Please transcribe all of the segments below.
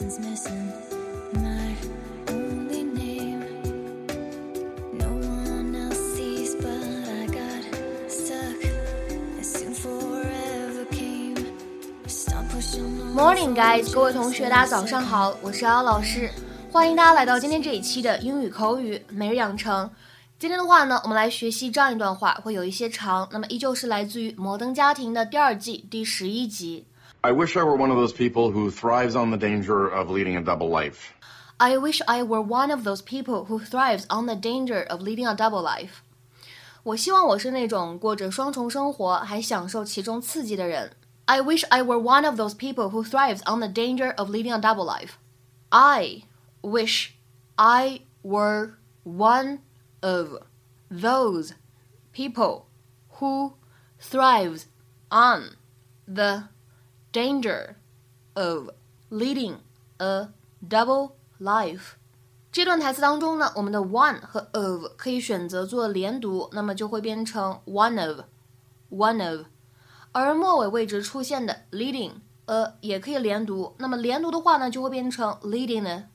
something's missing. My only name. No one else sees, but I got stuck. As soon forever came. Stop pushing on Morning, guys！各位同学，大家早上好，我是姚老师，欢迎大家来到今天这一期的英语口语每日养成。今天的话呢，我们来学习这样一段话，会有一些长，那么依旧是来自于《摩登家庭》的第二季第十一集。I wish I were one of those people who thrives on the danger of leading a double life. I wish I were one of those people who thrives on the danger of leading a double life. 我希望我是那种过着双重生活还享受其中刺激的人。I wish I were one of those people who thrives on the danger of leading a double life. I wish I were one of those people who thrives on the danger of leading a double life。这段台词当中呢，我们的 one 和 of 可以选择做连读，那么就会变成 one of one of，而末尾位置出现的 leading a 也可以连读，那么连读的话呢，就会变成 leading 呢，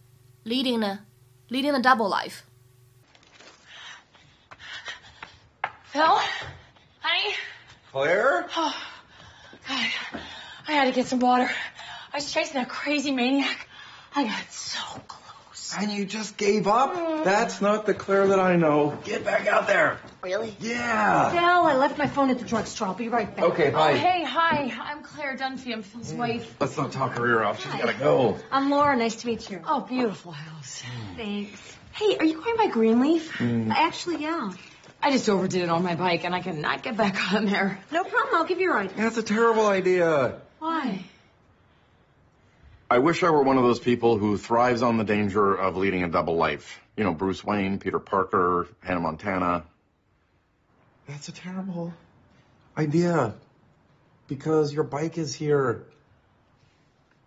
leading 呢，leading a double life。 Phil? Honey? Claire? Oh, God. I had to get some water. I was chasing that crazy maniac. I got so close. And you just gave up? Mm. That's not the Claire that I know. Get back out there. Really? Yeah. Phil, I left my phone at the drugstore. I'll be right back. Okay, Oh, bye. hey, hi. I'm Claire Dunphy. I'm Phil's mm. wife. Let's not talk her ear off. She's gotta go. I'm Laura. Nice to meet you. Oh, beautiful mm. house. thanks. Hey, are you going by Greenleaf? Actually, yeah. I just overdid it on my bike and I cannot get back on there. No problem. I'll give you a ride. That's a terrible idea. Why? I wish I were one of those people who thrives on the danger of leading a double life. You know, Bruce Wayne, Peter Parker, Hannah Montana. That's a terrible idea. Because your bike is here.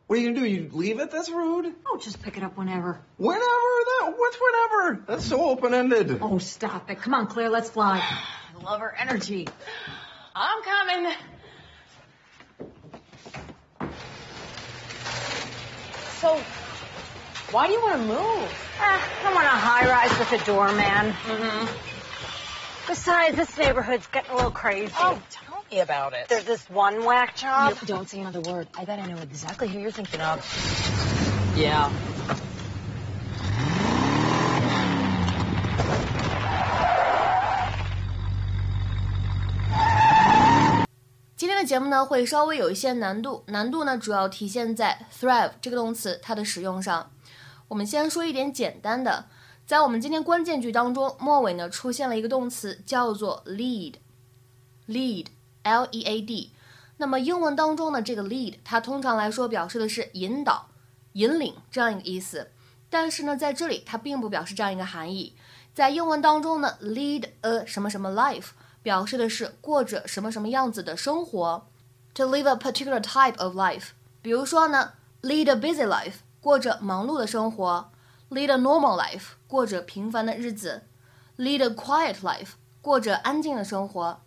What are you gonna do? You leave it? That's rude. Oh, just pick it up whenever. Whenever that what's whenever? That's so open ended. Oh, stop it. Come on, Claire. Let's fly. I love her energy. I'm coming. So, why do you want to move? Ah, I want a high rise with a doorman. Mm-hmm. Besides, this neighborhood's getting a little crazy. Oh, tell me about it. There's this one whack job. You don't say another word. I bet I know exactly who you're thinking of. Yeah. 节目呢会稍微有一些难度，难度呢主要体现在 thrive 这个动词它的使用上。我们先说一点简单的，在我们今天关键句当中，末尾呢出现了一个动词叫做 lead，lead，l e a d。那么英文当中呢，这个 lead 它通常来说表示的是引导、引领这样一个意思，但是呢在这里它并不表示这样一个含义。在英文当中呢，lead a 什么什么 life。表示的是过着什么什么样子的生活，to live a particular type of life。比如说呢，lead a busy life，过着忙碌的生活；lead a normal life，过着平凡的日子；lead a quiet life，过着安静的生活。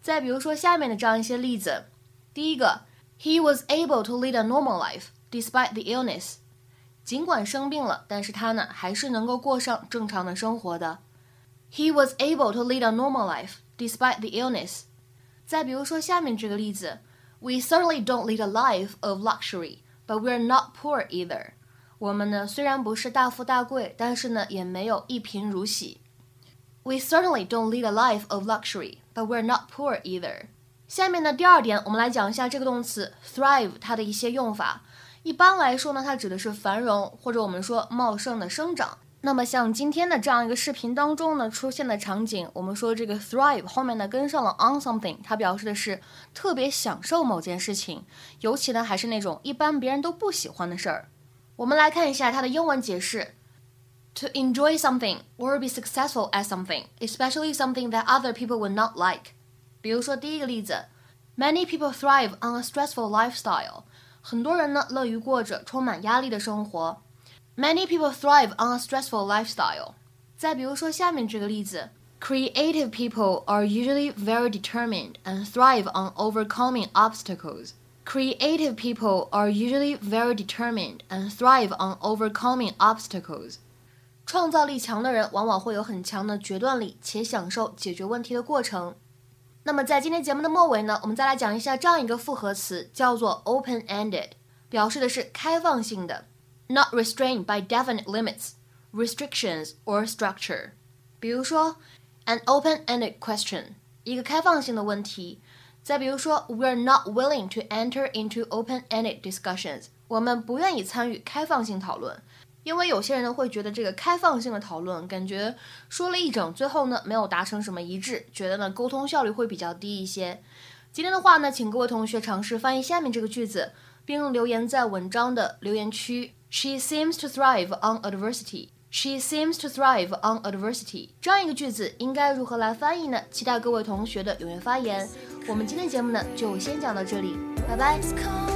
再比如说下面的这样一些例子，第一个，He was able to lead a normal life despite the illness。尽管生病了，但是他呢还是能够过上正常的生活的。He was able to lead a normal life despite the illness。再比如说下面这个例子，We certainly don't lead a life of luxury, but we're not poor either。我们呢虽然不是大富大贵，但是呢也没有一贫如洗。We certainly don't lead a life of luxury, but we're not poor either。下面呢第二点，我们来讲一下这个动词 thrive 它的一些用法。一般来说呢，它指的是繁荣或者我们说茂盛的生长。 那么像今天的这样一个视频当中呢，出现的场景，我们说这个 thrive 后面呢跟上了 on something，它表示的是特别享受某件事情，尤其呢还是那种一般别人都不喜欢的事儿。我们来看一下它的英文解释：to enjoy something or be successful at something, especially something that other people would not like。比如说第一个例子，Many people thrive on a stressful lifestyle。很多人呢乐于过着充满压力的生活。Many people thrive on a stressful lifestyle。再比如说下面这个例子，Creative people are usually very determined and thrive on overcoming obstacles。 Creative people are usually very determined and thrive on overcoming obstacles. 创造力强的人往往会有很强的决断力，且享受解决问题的过程。那么在今天节目的末尾呢，我们再来讲一下这样一个复合词，叫做 open-ended，表示的是开放性的 ，not restrained by definite limits, restrictions or structure。比如说，an open-ended question，一个开放性的问题。再比如说，we are not willing to enter into open-ended discussions。我们不愿意参与开放性讨论，因为有些人呢会觉得这个开放性的讨论，感觉说了一整，最后呢没有达成什么一致，觉得呢沟通效率会比较低一些。今天的话呢，请各位同学尝试翻译下面这个句子，并留言在文章的留言区。She seems to thrive on adversity. She seems to thrive on adversity。这样一个句子应该如何来翻译呢？期待各位同学的踊跃发言。我们今天节目呢就先讲到这里，拜拜。